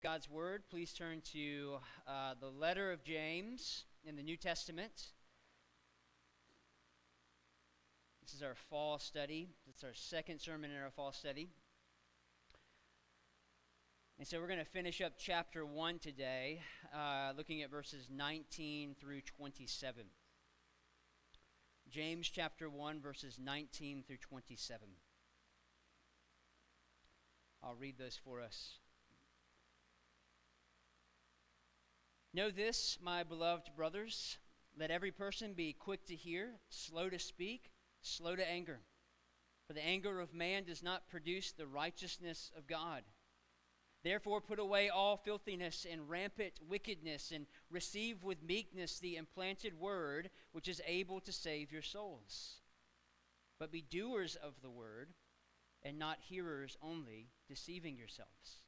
God's Word, please turn to uh, the letter of James in the New Testament. This is our fall study. It's our second sermon in our fall study. And so we're going to finish up chapter 1 today, uh, looking at verses 19 through 27. James chapter 1, verses 19 through 27. I'll read those for us. Know this, my beloved brothers. Let every person be quick to hear, slow to speak, slow to anger. For the anger of man does not produce the righteousness of God. Therefore, put away all filthiness and rampant wickedness, and receive with meekness the implanted word, which is able to save your souls. But be doers of the word, and not hearers only, deceiving yourselves.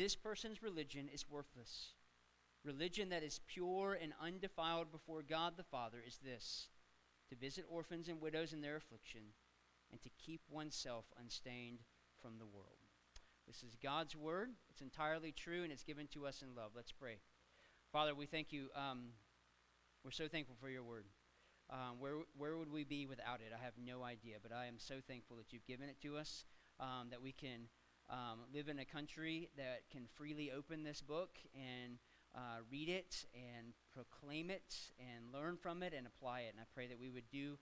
this person's religion is worthless. Religion that is pure and undefiled before God the Father is this to visit orphans and widows in their affliction, and to keep oneself unstained from the world. This is God's word. It's entirely true, and it's given to us in love. Let's pray. Father, we thank you. Um, we're so thankful for your word. Um, where, where would we be without it? I have no idea, but I am so thankful that you've given it to us, um, that we can um, live in a country that can freely open this book and uh, read it and proclaim it and learn from it and apply it. And I pray that we would do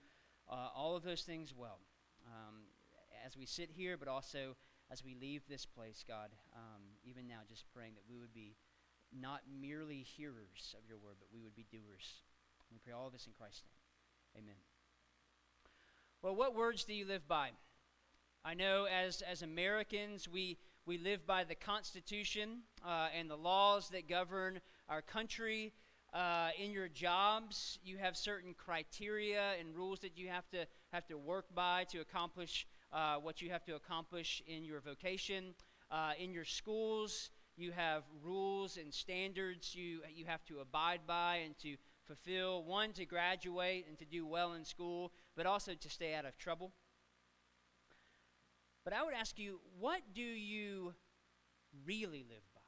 uh, all of those things well um, as we sit here, but also as we leave this place, God, um, even now, just praying that we would be not merely hearers of your word, but we would be doers. And we pray all of this in Christ's name. Amen. Well, what words do you live by? I know as, as Americans, we, we live by the Constitution uh, and the laws that govern our country. Uh, in your jobs, you have certain criteria and rules that you have to, have to work by to accomplish uh, what you have to accomplish in your vocation. Uh, in your schools, you have rules and standards you, you have to abide by and to fulfill. One, to graduate and to do well in school, but also to stay out of trouble. But I would ask you, what do you really live by?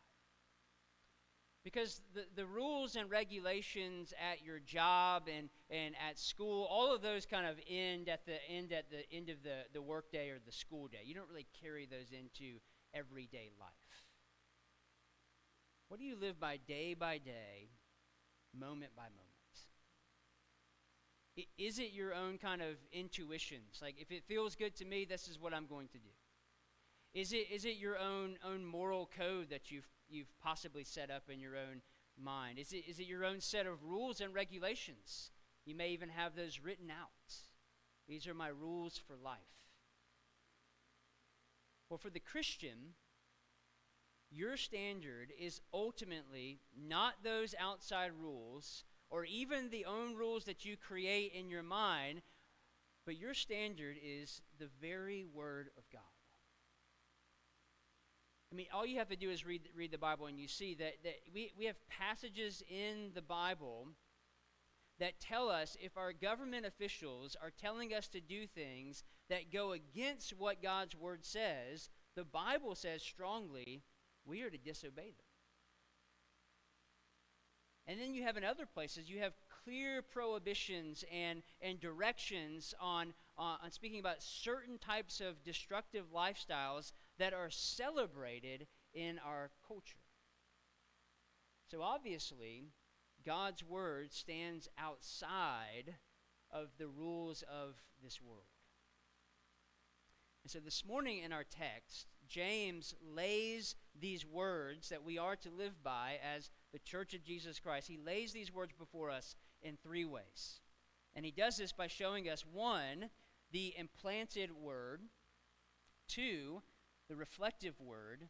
Because the, the rules and regulations at your job and, and at school, all of those kind of end at the end at the end of the, the workday or the school day. You don't really carry those into everyday life. What do you live by day by day, moment by moment? Is it your own kind of intuitions? Like, if it feels good to me, this is what I'm going to do. Is it, is it your own, own moral code that you've, you've possibly set up in your own mind? Is it, is it your own set of rules and regulations? You may even have those written out. These are my rules for life. Well, for the Christian, your standard is ultimately not those outside rules or even the own rules that you create in your mind, but your standard is the very Word of God. I mean, all you have to do is read, read the Bible, and you see that, that we, we have passages in the Bible that tell us if our government officials are telling us to do things that go against what God's Word says, the Bible says strongly we are to disobey them. And then you have in other places, you have clear prohibitions and, and directions on, uh, on speaking about certain types of destructive lifestyles that are celebrated in our culture. So obviously, God's word stands outside of the rules of this world. And so this morning in our text, James lays these words that we are to live by as the church of Jesus Christ. He lays these words before us in three ways. And he does this by showing us one, the implanted word, two, the reflective word,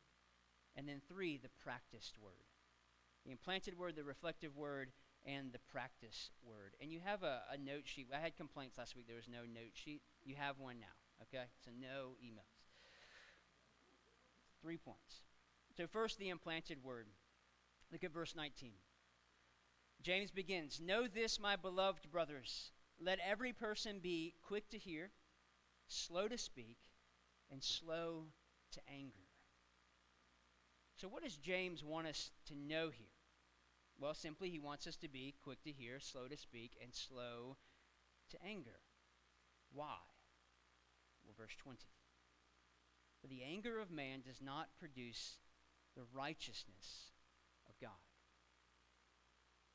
and then three, the practiced word. the implanted word, the reflective word, and the practice word. And you have a, a note sheet. I had complaints last week there was no note sheet. You have one now, okay? So no emails. Three points. So, first, the implanted word. Look at verse 19. James begins Know this, my beloved brothers. Let every person be quick to hear, slow to speak, and slow to anger. So, what does James want us to know here? Well, simply, he wants us to be quick to hear, slow to speak, and slow to anger. Why? Well, verse 20. For the anger of man does not produce the righteousness God.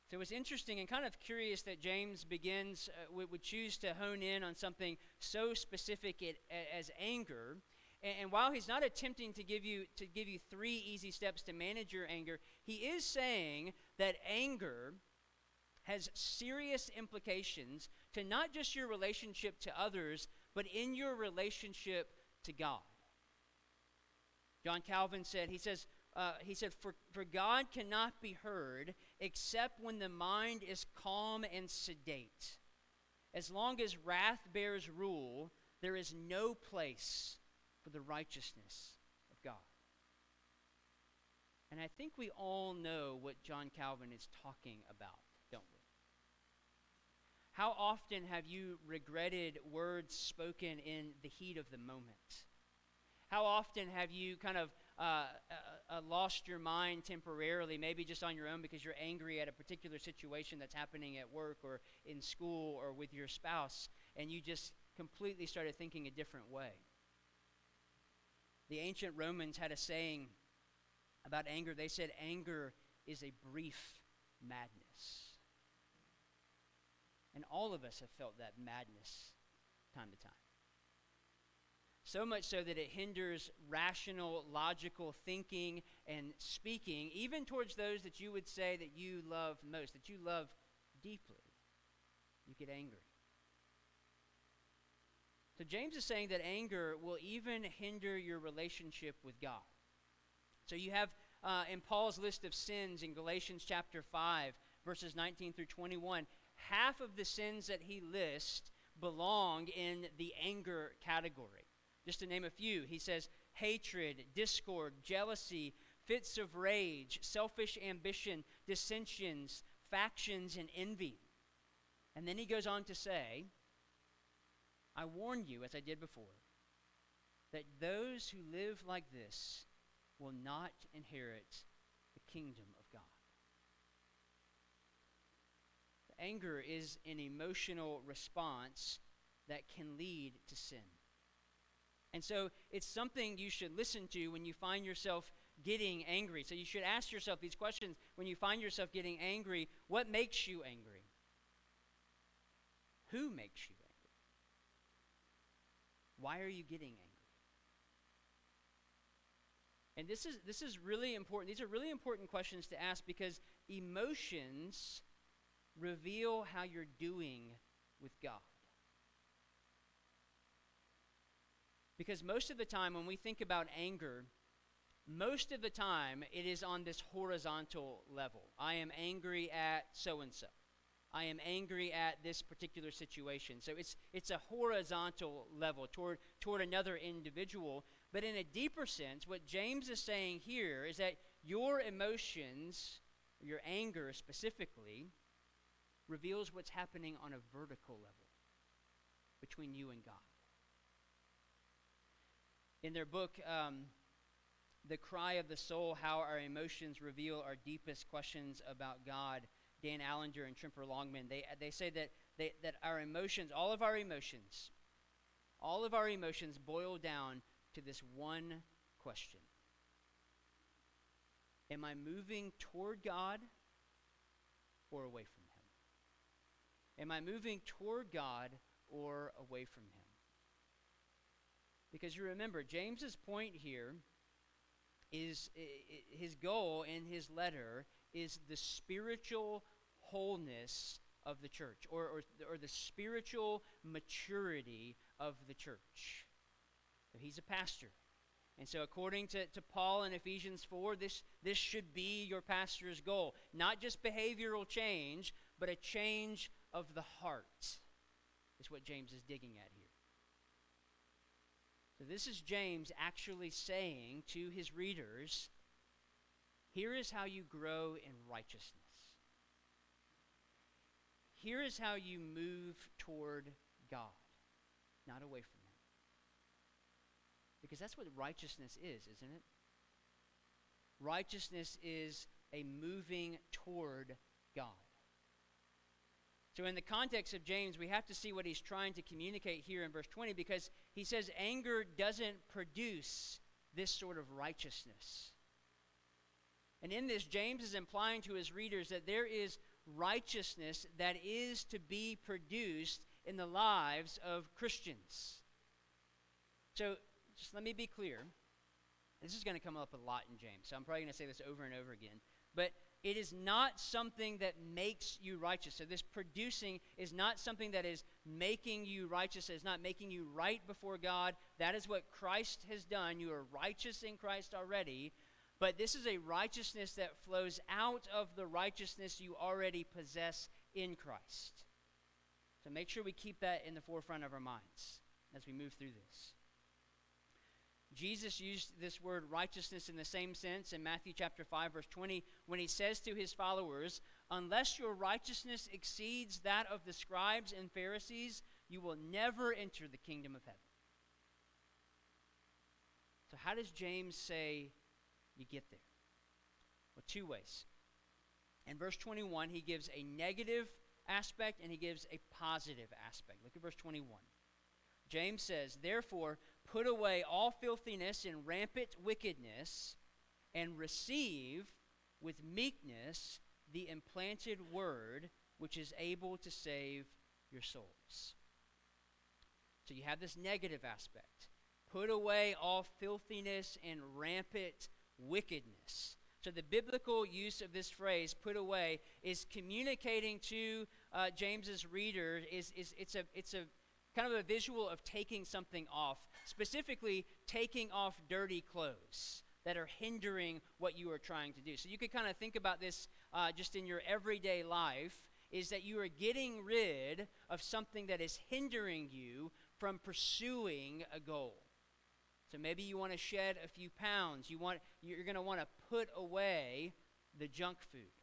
So it's interesting and kind of curious that James begins, uh, would, would, choose to hone in on something so specific it, as anger. And, and, while he's not attempting to give, you, to give you three easy steps to manage your anger, he is saying that anger has serious implications to not just your relationship to others, but in your relationship to God. John Calvin said, he says, uh, he said, for, for God cannot be heard except when the mind is calm and sedate. As long as wrath bears rule, there is no place for the righteousness of God. And I think we all know what John Calvin is talking about, don't we? How often have you regretted words spoken in the heat of the moment? How often have you kind of uh, uh, uh, lost your mind temporarily, maybe just on your own because you're angry at a particular situation that's happening at work or in school or with your spouse, and you just completely started thinking a different way? The ancient Romans had a saying about anger. They said, Anger is a brief madness. And all of us have felt that madness time to time. So much so that it hinders rational, logical thinking and speaking, even towards those that you would say that you love most, that you love deeply. You get angry. So James is saying that anger will even hinder your relationship with God. So you have uh, in Paul's list of sins in Galatians chapter 5, verses 19 through 21, half of the sins that he lists belong in the anger category. Just to name a few, he says hatred, discord, jealousy, fits of rage, selfish ambition, dissensions, factions, and envy. And then he goes on to say, I warn you, as I did before, that those who live like this will not inherit the kingdom of God. Anger is an emotional response that can lead to sin. And so it's something you should listen to when you find yourself getting angry. So you should ask yourself these questions when you find yourself getting angry what makes you angry? Who makes you angry? Why are you getting angry? And this is this is really important. These are really important questions to ask because emotions reveal how you're doing with God. Because most of the time when we think about anger, most of the time it is on this horizontal level. I am angry at so and so. I am angry at this particular situation. So it's it's a horizontal level toward toward another individual, but in a deeper sense, what James is saying here is that your emotions, your anger specifically, reveals what's happening on a vertical level between you and God. In their book, um, The Cry of the Soul How Our Emotions Reveal Our Deepest Questions About God, Dan Allender and Tremper Longman, they, they say that, they, that our emotions, all of our emotions, all of our emotions boil down to this one question Am I moving toward God or away from Him? Am I moving toward God or away from Him? Because you remember, James's point here is his goal in his letter is the spiritual wholeness of the church or, or, or the spiritual maturity of the church. He's a pastor. And so, according to, to Paul in Ephesians 4, this, this should be your pastor's goal. Not just behavioral change, but a change of the heart, is what James is digging at here. So, this is James actually saying to his readers here is how you grow in righteousness. Here is how you move toward God, not away from Him. Because that's what righteousness is, isn't it? Righteousness is a moving toward God. So, in the context of James, we have to see what he's trying to communicate here in verse 20 because he says anger doesn't produce this sort of righteousness. And in this, James is implying to his readers that there is righteousness that is to be produced in the lives of Christians. So, just let me be clear. This is going to come up a lot in James, so I'm probably going to say this over and over again. But it is not something that makes you righteous. So, this producing is not something that is making you righteous. It's not making you right before God. That is what Christ has done. You are righteous in Christ already. But this is a righteousness that flows out of the righteousness you already possess in Christ. So make sure we keep that in the forefront of our minds as we move through this. Jesus used this word righteousness in the same sense in Matthew chapter 5 verse 20 when he says to his followers, "Unless your righteousness exceeds that of the scribes and Pharisees, you will never enter the kingdom of heaven." So how does James say you get there? Well, two ways. In verse 21, he gives a negative aspect and he gives a positive aspect. Look at verse 21. James says, Therefore, put away all filthiness and rampant wickedness, and receive with meekness the implanted word which is able to save your souls. So you have this negative aspect. Put away all filthiness and rampant wickedness. So the biblical use of this phrase, put away, is communicating to uh, James's reader, is, is it's, a, it's a kind of a visual of taking something off, specifically taking off dirty clothes that are hindering what you are trying to do. So you could kind of think about this uh, just in your everyday life, is that you are getting rid of something that is hindering you from pursuing a goal. So maybe you want to shed a few pounds. You want, you're going to want to put away the junk food.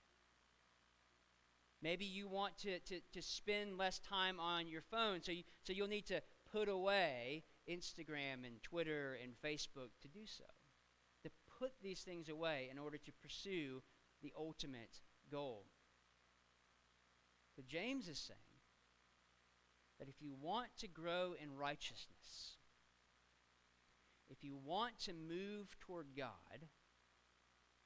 Maybe you want to, to, to spend less time on your phone, so, you, so you'll need to put away Instagram and Twitter and Facebook to do so. To put these things away in order to pursue the ultimate goal. So James is saying that if you want to grow in righteousness, if you want to move toward God,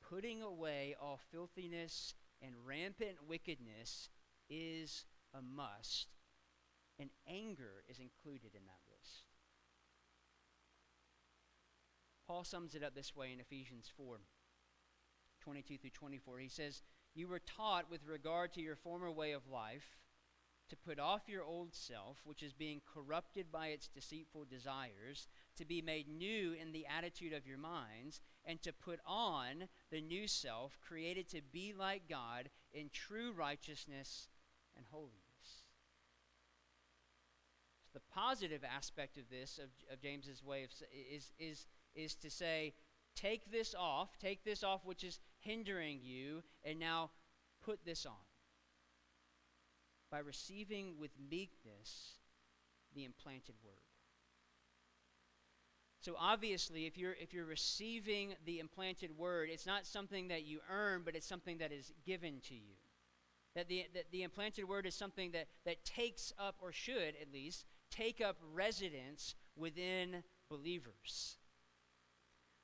putting away all filthiness and rampant wickedness is a must, and anger is included in that list. Paul sums it up this way in Ephesians 4 22 through 24. He says, You were taught with regard to your former way of life to put off your old self, which is being corrupted by its deceitful desires, to be made new in the attitude of your minds, and to put on the new self, created to be like God in true righteousness and holiness. So the positive aspect of this, of, of James's way of, is, is, is to say, take this off, take this off which is hindering you, and now put this on by receiving with meekness the implanted word. So obviously, if you're if you're receiving the implanted word, it's not something that you earn, but it's something that is given to you. That the that the implanted word is something that that takes up or should at least take up residence within believers.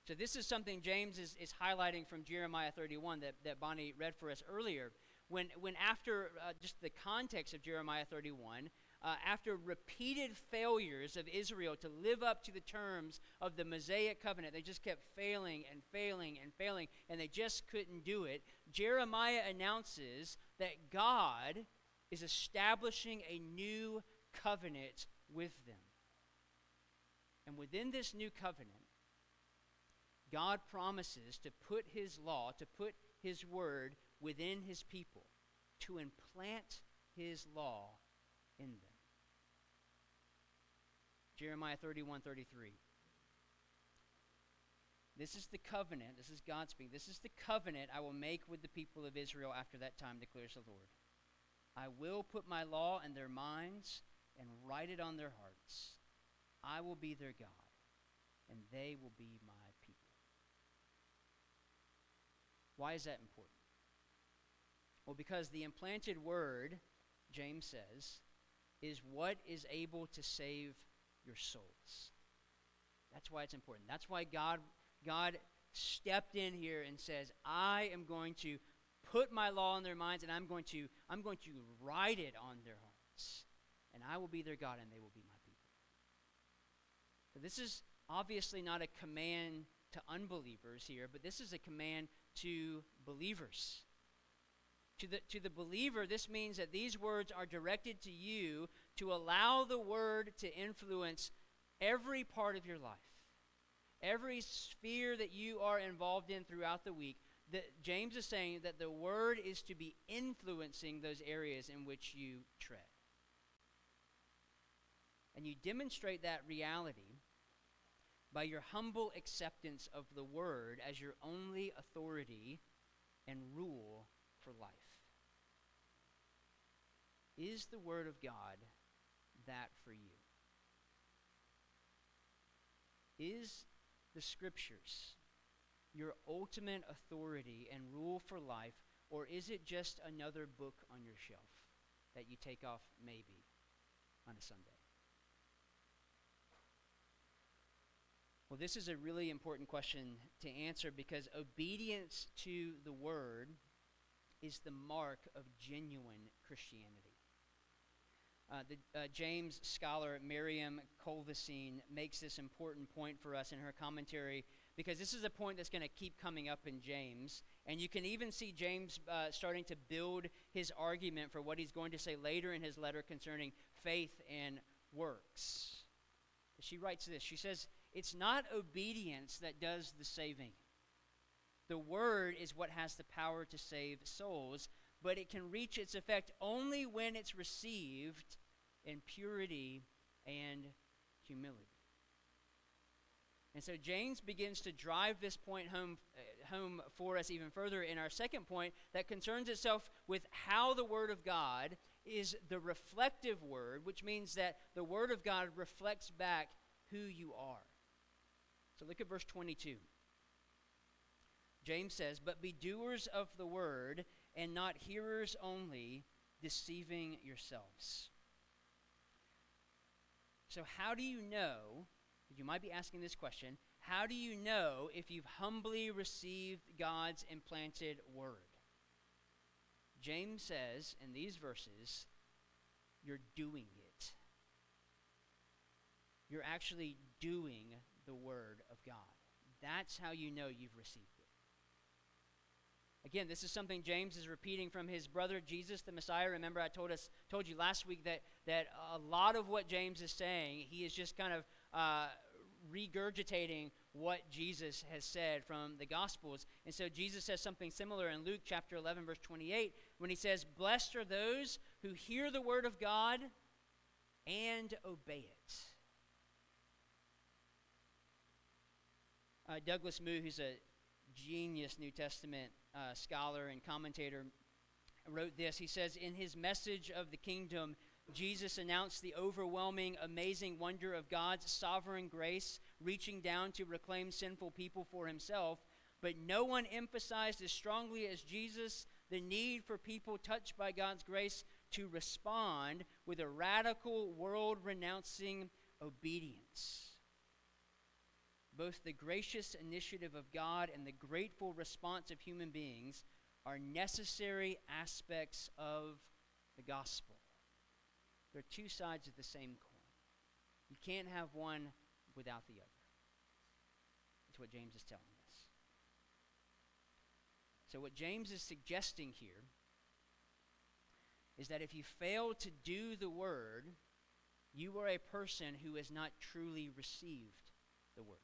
So this is something James is, is highlighting from Jeremiah 31 that, that Bonnie read for us earlier when, when after uh, just the context of Jeremiah 31, uh, after repeated failures of Israel to live up to the terms of the Mosaic covenant, they just kept failing and failing and failing, and they just couldn't do it. Jeremiah announces that God is establishing a new covenant with them. And within this new covenant, God promises to put his law, to put his word within his people, to implant his law in them. Jeremiah 31 33. This is the covenant. This is God speaking. This is the covenant I will make with the people of Israel after that time, declares the Lord. I will put my law in their minds and write it on their hearts. I will be their God, and they will be my people. Why is that important? Well, because the implanted word, James says, is what is able to save your souls. That's why it's important. That's why God God stepped in here and says, "I am going to put my law in their minds and I'm going to I'm going to write it on their hearts. And I will be their God and they will be my people." So this is obviously not a command to unbelievers here, but this is a command to believers. To the, to the believer, this means that these words are directed to you to allow the word to influence every part of your life, every sphere that you are involved in throughout the week. That James is saying that the word is to be influencing those areas in which you tread. And you demonstrate that reality by your humble acceptance of the word as your only authority and rule for life. Is the Word of God that for you? Is the Scriptures your ultimate authority and rule for life, or is it just another book on your shelf that you take off maybe on a Sunday? Well, this is a really important question to answer because obedience to the Word is the mark of genuine Christianity. Uh, the uh, James scholar Miriam Kovalishyn makes this important point for us in her commentary because this is a point that's going to keep coming up in James. And you can even see James uh, starting to build his argument for what he's going to say later in his letter concerning faith and works. She writes this She says, It's not obedience that does the saving. The word is what has the power to save souls, but it can reach its effect only when it's received in purity and humility. And so James begins to drive this point home, uh, home for us even further in our second point that concerns itself with how the Word of God is the reflective Word, which means that the Word of God reflects back who you are. So look at verse 22. James says, But be doers of the Word and not hearers only, deceiving yourselves. So, how do you know? You might be asking this question How do you know if you've humbly received God's implanted word? James says in these verses, You're doing it. You're actually doing the word of God. That's how you know you've received Again, this is something James is repeating from his brother Jesus the Messiah. Remember, I told us told you last week that that a lot of what James is saying, he is just kind of uh, regurgitating what Jesus has said from the Gospels. And so Jesus says something similar in Luke chapter 11, verse 28, when he says, Blessed are those who hear the word of God and obey it. Uh, Douglas Moo, who's a genius New Testament uh, scholar and commentator, wrote this. He says, In his message of the kingdom, Jesus announced the overwhelming, amazing wonder of God's sovereign grace reaching down to reclaim sinful people for himself. But no one emphasized as strongly as Jesus the need for people touched by God's grace to respond with a radical, world renouncing obedience both the gracious initiative of God and the grateful response of human beings are necessary aspects of the gospel. They're two sides of the same coin. You can't have one without the other. That's what James is telling us. So, what James is suggesting here is that if you fail to do the word, you are a person who has not truly received the word.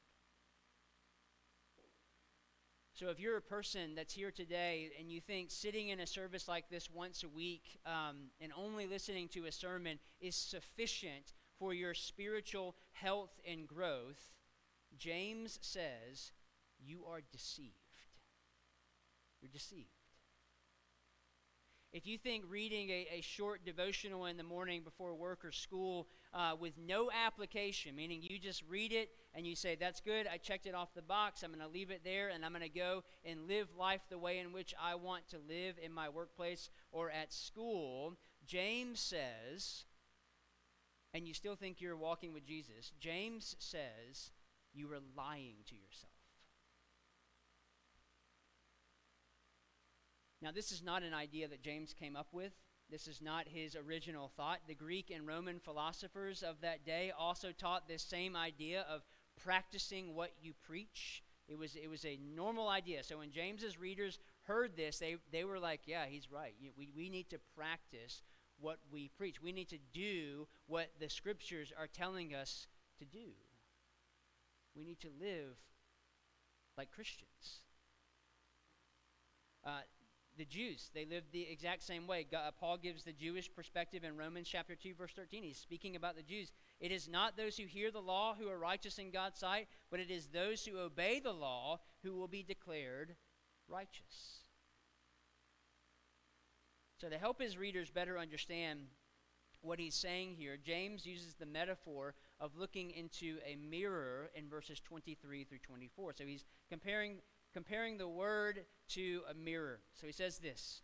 So if you're a person that's here today and you think sitting in a service like this once a week um, and only listening to a sermon is sufficient for your spiritual health and growth, James says you are deceived. You're deceived. If you think reading a, a short devotional in the morning before work or school uh, with no application, meaning you just read it and you say, That's good, I checked it off the box, I'm going to leave it there, and I'm going to go and live life the way in which I want to live in my workplace or at school, James says, and you still think you're walking with Jesus, James says, You are lying to yourself. Now, this is not an idea that James came up with. This is not his original thought. The Greek and Roman philosophers of that day also taught this same idea of practicing what you preach. It was, it was a normal idea. So when James's readers heard this, they, they were like, yeah, he's right. We, we need to practice what we preach. We need to do what the scriptures are telling us to do. We need to live like Christians. Uh, the Jews, they lived the exact same way. God, uh, Paul gives the Jewish perspective in Romans chapter 2 verse 13. He's speaking about the Jews. It is not those who hear the law who are righteous in God's sight, but it is those who obey the law who will be declared righteous. So to help his readers better understand what he's saying here, James uses the metaphor of looking into a mirror in verses 23 through 24. So he's comparing comparing the word to a mirror. So he says this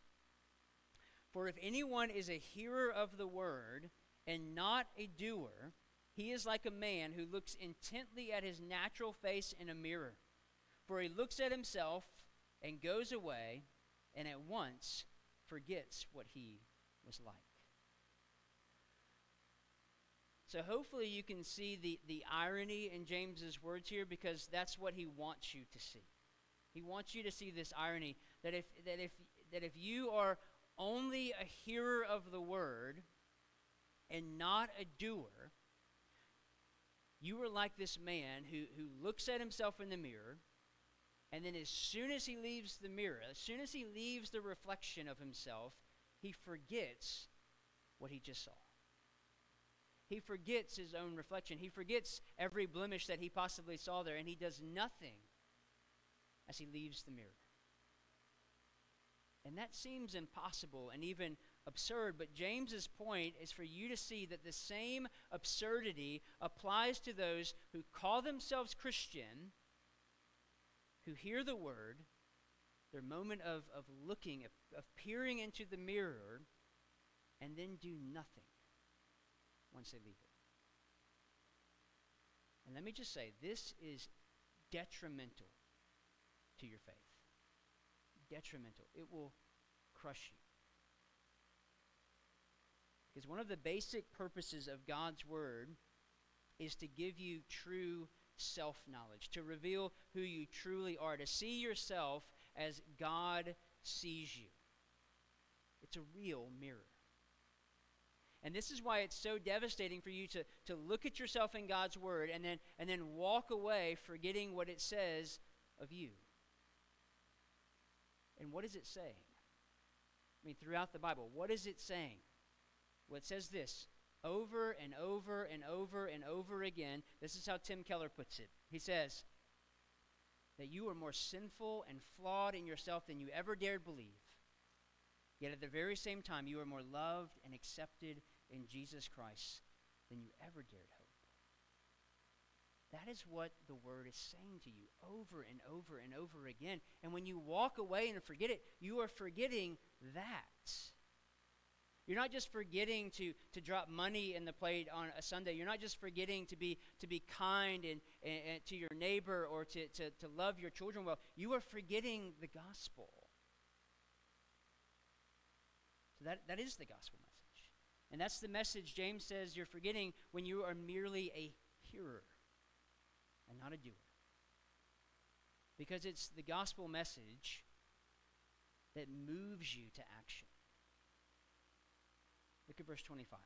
For if anyone is a hearer of the word and not a doer, he is like a man who looks intently at his natural face in a mirror. For he looks at himself and goes away and at once forgets what he was like. So hopefully you can see the, the irony in James's words here because that's what he wants you to see. He wants you to see this irony that if, that if, that if you are only a hearer of the word and not a doer, you are like this man who, who looks at himself in the mirror, and then as soon as he leaves the mirror, as soon as he leaves the reflection of himself, he forgets what he just saw. He forgets his own reflection. He forgets every blemish that he possibly saw there, and he does nothing as he leaves the mirror. And that seems impossible and even absurd, but James's point is for you to see that the same absurdity applies to those who call themselves Christian, who hear the word, their moment of, of looking, of, of peering into the mirror, and then do nothing once they leave it. And let me just say, this is detrimental to your faith. Detrimental. It will crush you. Because one of the basic purposes of God's Word is to give you true self knowledge, to reveal who you truly are, to see yourself as God sees you. It's a real mirror. And this is why it's so devastating for you to, to look at yourself in God's Word and then, and then walk away forgetting what it says of you. And what is it saying? I mean, throughout the Bible, what is it saying? Well, it says this over and over and over and over again. This is how Tim Keller puts it. He says that you are more sinful and flawed in yourself than you ever dared believe. Yet at the very same time, you are more loved and accepted in Jesus Christ than you ever dared. That is what the word is saying to you over and over and over again. And when you walk away and forget it, you are forgetting that. You're not just forgetting to, to drop money in the plate on a Sunday. You're not just forgetting to be, to be kind and, and, and to your neighbor or to, to, to love your children well. You are forgetting the gospel. So that, that is the gospel message. And that's the message James says you're forgetting when you are merely a hearer and not a doer. Because it's the gospel message that moves you to action. Look at verse 25.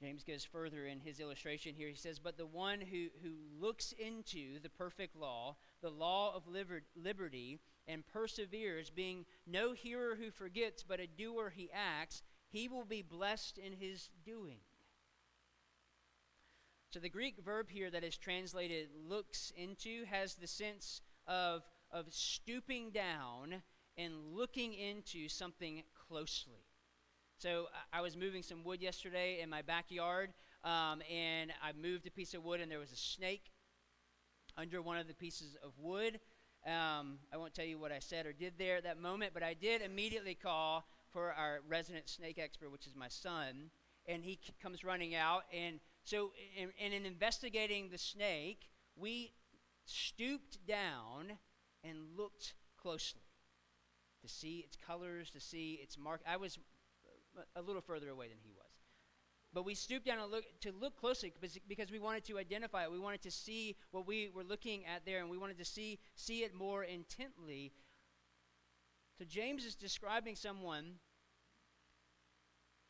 James goes further in his illustration here. He says, But the one who, who looks into the perfect law, the law of liber- liberty, and perseveres, being no hearer who forgets, but a doer he acts, he will be blessed in his doing. So the Greek verb here that is translated looks into has the sense of, of stooping down and looking into something closely. So I was moving some wood yesterday in my backyard, um, and I moved a piece of wood, and there was a snake under one of the pieces of wood. Um, I won't tell you what I said or did there at that moment, but I did immediately call for our resident snake expert, which is my son, and he c- comes running out. And so, in, and in investigating the snake, we stooped down and looked closely to see its colors, to see its mark. I was a little further away than he was. But we stooped down and look, to look closely because we wanted to identify it. We wanted to see what we were looking at there, and we wanted to see, see it more intently. So James is describing someone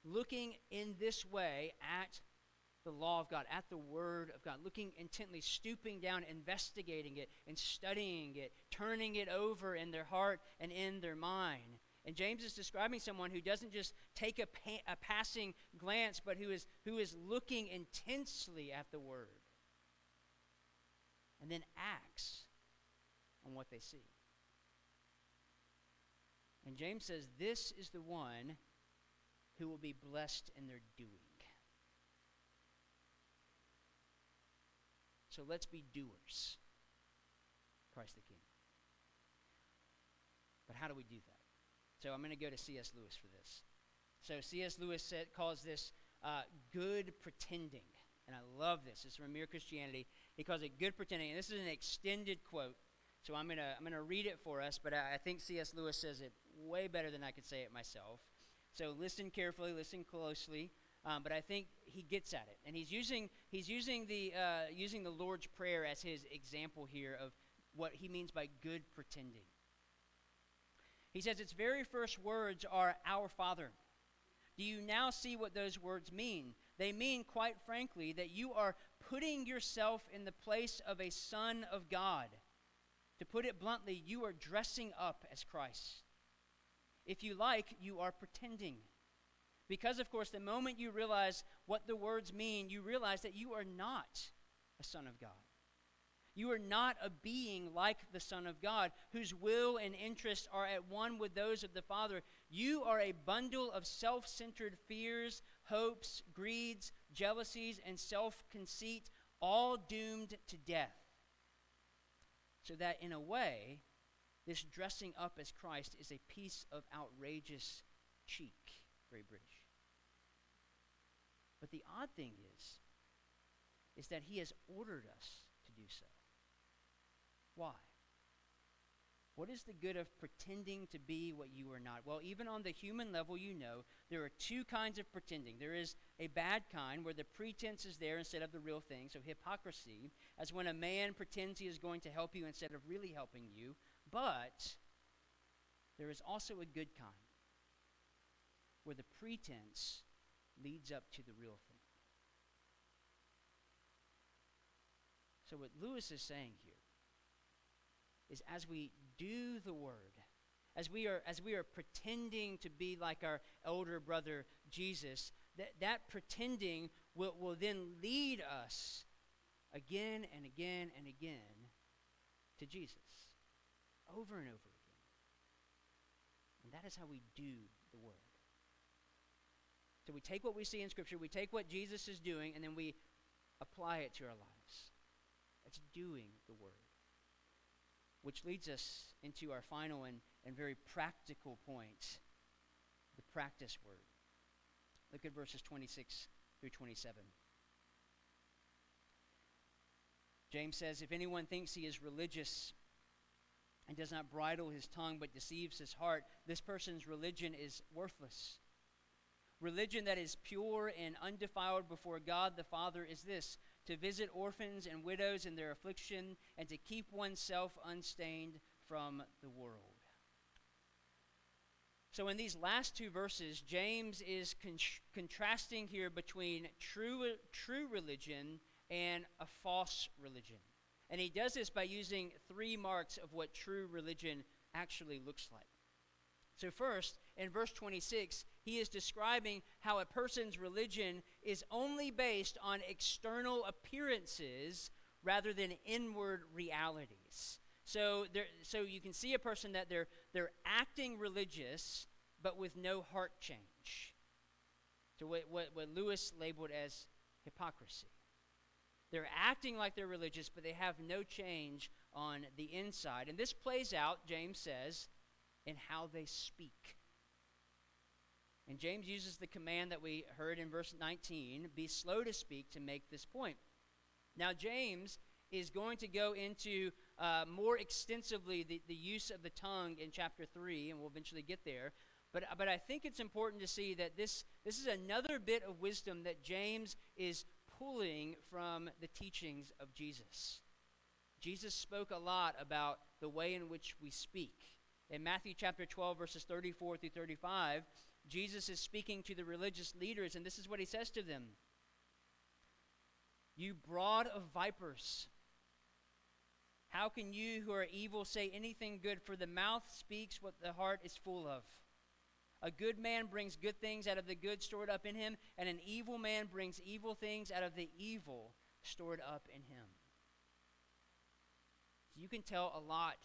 looking in this way at the law of God, at the Word of God, looking intently, stooping down, investigating it, and studying it, turning it over in their heart and in their mind. And James is describing someone who doesn't just take a, pa- a passing glance, but who is, who is looking intensely at the Word and then acts on what they see. And James says, This is the one who will be blessed in their doing. So let's be doers. Christ the King. But how do we do that? So I'm going to go to C.S. Lewis for this. So C.S. Lewis said, calls this uh, good pretending. And I love this. It's from Mere Christianity. He calls it good pretending. And this is an extended quote. So I'm going to I'm gonna read it for us, but I, I think C.S. Lewis says it way better than I could say it myself. So listen carefully, listen closely. Um, but I think he gets at it, and he's using he's using the uh, using the Lord's prayer as his example here of what he means by good pretending. He says its very first words are Our Father. Do you now see what those words mean? They mean, quite frankly, that you are putting yourself in the place of a son of God. To put it bluntly, you are dressing up as Christ. If you like, you are pretending. Because, of course, the moment you realize what the words mean, you realize that you are not a son of God. You are not a being like the Son of God, whose will and interests are at one with those of the Father. You are a bundle of self centered fears, hopes, greeds, jealousies, and self conceit, all doomed to death. So that, in a way, this dressing up as Christ is a piece of outrageous cheek. Very British. But the odd thing is, is that he has ordered us to do so. Why? What is the good of pretending to be what you are not? Well, even on the human level, you know, there are two kinds of pretending. There is a bad kind where the pretense is there instead of the real thing, so hypocrisy, as when a man pretends he is going to help you instead of really helping you. But there is also a good kind where the pretense leads up to the real thing. So, what Lewis is saying here is as we do the word, as we are, as we are pretending to be like our elder brother Jesus, that, that pretending will, will then lead us again and again and again to Jesus over and over again. And that is how we do the word. So we take what we see in Scripture, we take what Jesus is doing, and then we apply it to our lives. That's doing the word. Which leads us into our final and, and very practical point the practice word. Look at verses 26 through 27. James says, If anyone thinks he is religious and does not bridle his tongue but deceives his heart, this person's religion is worthless. Religion that is pure and undefiled before God the Father is this to visit orphans and widows in their affliction, and to keep oneself unstained from the world. So, in these last two verses, James is con- contrasting here between true, true religion and a false religion. And he does this by using three marks of what true religion actually looks like. So, first, in verse 26, he is describing how a person's religion is only based on external appearances rather than inward realities. So, there, so you can see a person that they're, they're acting religious, but with no heart change. To what, what, what Lewis labeled as hypocrisy. They're acting like they're religious, but they have no change on the inside. And this plays out, James says, in how they speak. And James uses the command that we heard in verse 19 be slow to speak to make this point. Now, James is going to go into uh, more extensively the, the use of the tongue in chapter 3, and we'll eventually get there. But, but I think it's important to see that this, this is another bit of wisdom that James is pulling from the teachings of Jesus. Jesus spoke a lot about the way in which we speak. In Matthew chapter 12, verses 34 through 35, Jesus is speaking to the religious leaders, and this is what he says to them You brood of vipers, how can you who are evil say anything good? For the mouth speaks what the heart is full of. A good man brings good things out of the good stored up in him, and an evil man brings evil things out of the evil stored up in him. You can tell a lot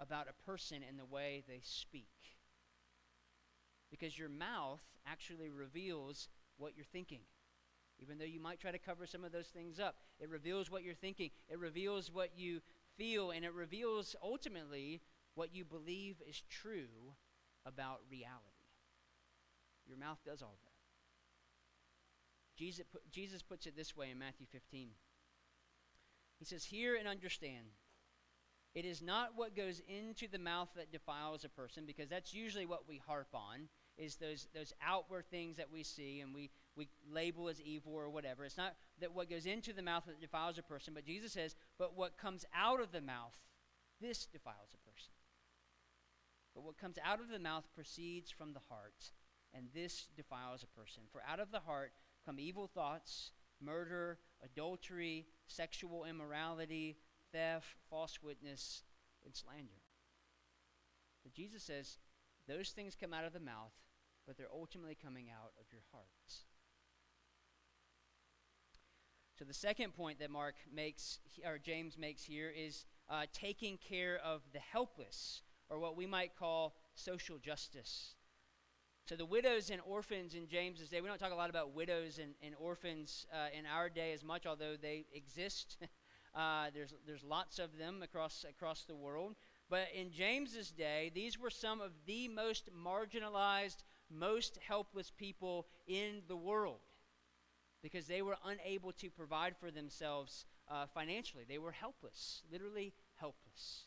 about a person in the way they speak. Because your mouth actually reveals what you're thinking. Even though you might try to cover some of those things up, it reveals what you're thinking. It reveals what you feel, and it reveals ultimately what you believe is true about reality. Your mouth does all that. Jesus, Jesus puts it this way in Matthew 15. He says, Hear and understand. It is not what goes into the mouth that defiles a person, because that's usually what we harp on, is those, those outward things that we see and we, we label as evil or whatever. It's not that what goes into the mouth that defiles a person, but Jesus says, but what comes out of the mouth, this defiles a person. But what comes out of the mouth proceeds from the heart, and this defiles a person. For out of the heart come evil thoughts, murder, adultery, sexual immorality, theft, false witness, and slander. But Jesus says those things come out of the mouth, but they're ultimately coming out of your hearts. So the second point that Mark makes, or James makes here, is uh, taking care of the helpless, or what we might call social justice. So the widows and orphans in James's day, we don't talk a lot about widows and, and orphans uh, in our day as much, although they exist. uh, there's, there's lots of them across, across the world. But in James's day, these were some of the most marginalized, most helpless people in the world because they were unable to provide for themselves uh, financially. They were helpless, literally helpless.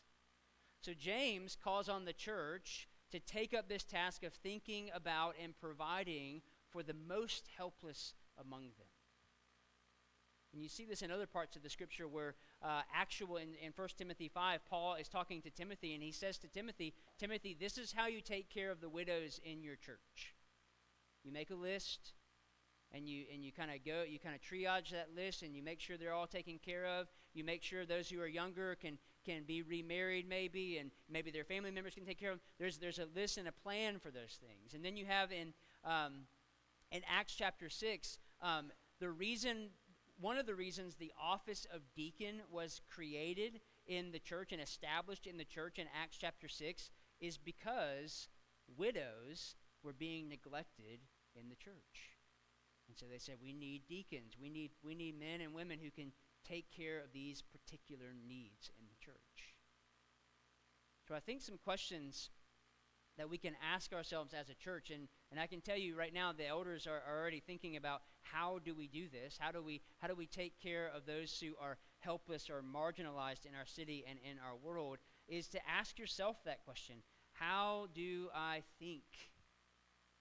So James calls on the church to take up this task of thinking about and providing for the most helpless among them. And you see this in other parts of the scripture where uh, actual in, in 1 Timothy 5, Paul is talking to Timothy and he says to Timothy, Timothy, this is how you take care of the widows in your church. You make a list and you and you kind of go you kind of triage that list and you make sure they're all taken care of. You make sure those who are younger can can be remarried maybe and maybe their family members can take care of them there's there's a list and a plan for those things. And then you have in um, in acts chapter 6 um, the reason one of the reasons the office of deacon was created in the church and established in the church in acts chapter 6 is because widows were being neglected in the church and so they said, we need deacons. We need, we need men and women who can take care of these particular needs in the church. So I think some questions that we can ask ourselves as a church, and, and I can tell you right now, the elders are, are already thinking about how do we do this? How do we, how do we take care of those who are helpless or marginalized in our city and in our world? Is to ask yourself that question How do I think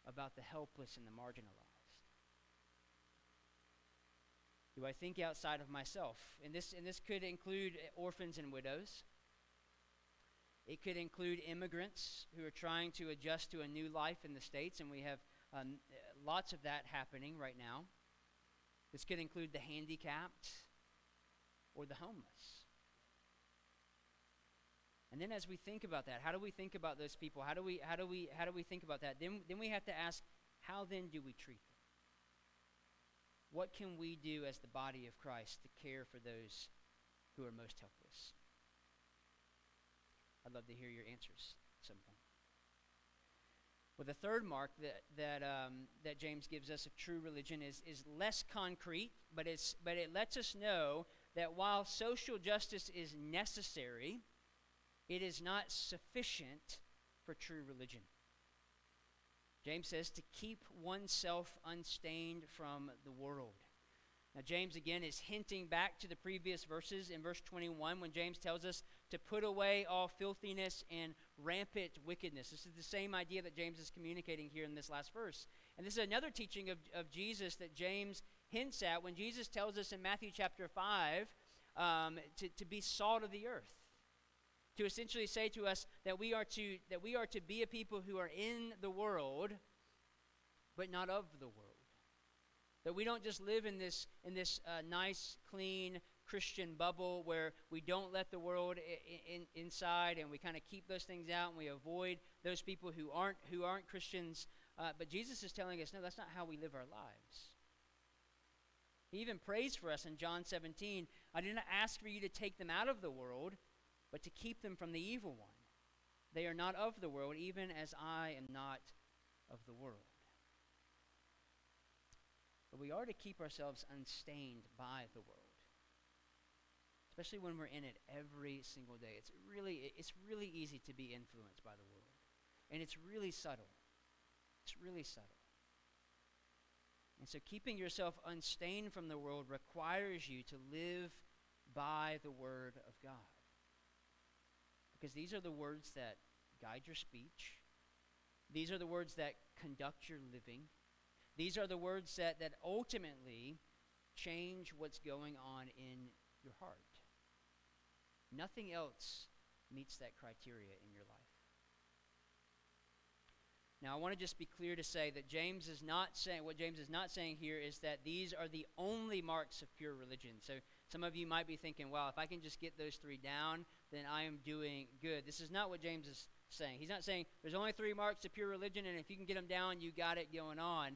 about the helpless and the marginalized? Do I think outside of myself? And this, and this could include orphans and widows. It could include immigrants who are trying to adjust to a new life in the States, and we have um, lots of that happening right now. This could include the handicapped or the homeless. And then as we think about that, how do we think about those people? How do we how do we how do we think about that? Then then we have to ask how then do we treat them? What can we do as the body of Christ to care for those who are most helpless? I'd love to hear your answers at some point. Well, the third mark that, that, um, that James gives us of true religion is, is less concrete, but, it's, but it lets us know that while social justice is necessary, it is not sufficient for true religion. James says to keep oneself unstained from the world. Now, James again is hinting back to the previous verses in verse 21 when James tells us to put away all filthiness and rampant wickedness. This is the same idea that James is communicating here in this last verse. And this is another teaching of, of Jesus that James hints at when Jesus tells us in Matthew chapter 5 um, to, to be salt of the earth. To essentially say to us that we are to that we are to be a people who are in the world, but not of the world. That we don't just live in this, in this uh, nice, clean Christian bubble where we don't let the world in, in, inside and we kind of keep those things out and we avoid those people who aren't, who aren't Christians. Uh, but Jesus is telling us, no, that's not how we live our lives. He even prays for us in John 17 I did not ask for you to take them out of the world, but to keep them from the evil one. They are not of the world, even as I am not of the world. But we are to keep ourselves unstained by the world. Especially when we're in it every single day. It's really, it's really easy to be influenced by the world. And it's really subtle. It's really subtle. And so keeping yourself unstained from the world requires you to live by the Word of God. Because these are the words that guide your speech, these are the words that conduct your living. These are the words that, that ultimately change what's going on in your heart. Nothing else meets that criteria in your life. Now, I want to just be clear to say that James is not saying, what James is not saying here is that these are the only marks of pure religion. So some of you might be thinking, well, if I can just get those three down, then I am doing good. This is not what James is saying. He's not saying there's only three marks of pure religion, and if you can get them down, you got it going on.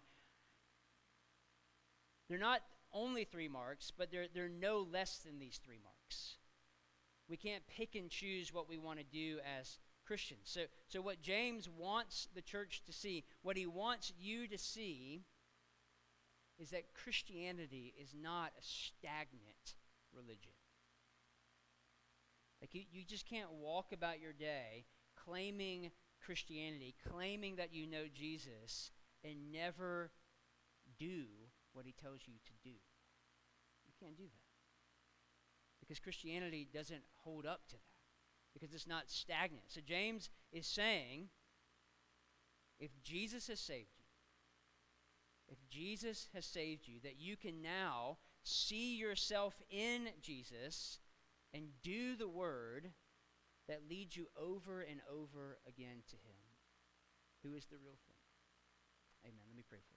They're not only three marks, but they're, they're no less than these three marks. We can't pick and choose what we want to do as Christians. So, so, what James wants the church to see, what he wants you to see, is that Christianity is not a stagnant religion. Like, you, you just can't walk about your day claiming Christianity, claiming that you know Jesus, and never do what he tells you to do. You can't do that. Because Christianity doesn't hold up to that, because it's not stagnant. So James is saying if Jesus has saved you, if Jesus has saved you, that you can now see yourself in Jesus and do the word that leads you over and over again to Him, who is the real thing. Amen. Let me pray for us.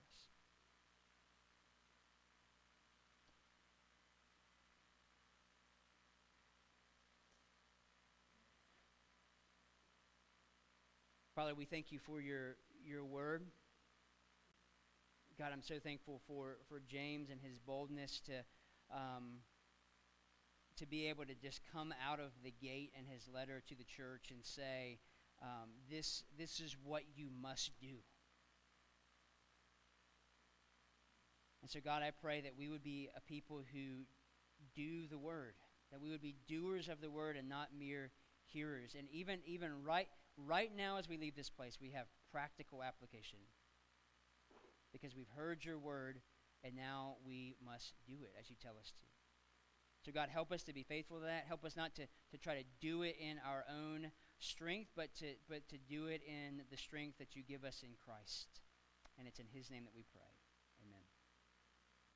Father, we thank you for your, your word. God, I'm so thankful for, for James and his boldness to, um, to be able to just come out of the gate in his letter to the church and say, um, this, this is what you must do. And so, God, I pray that we would be a people who do the word, that we would be doers of the word and not mere hearers. And even, even right right now, as we leave this place, we have practical application because we've heard your word and now we must do it as you tell us to. So, God, help us to be faithful to that. Help us not to, to try to do it in our own strength, but to, but to do it in the strength that you give us in Christ. And it's in His name that we pray.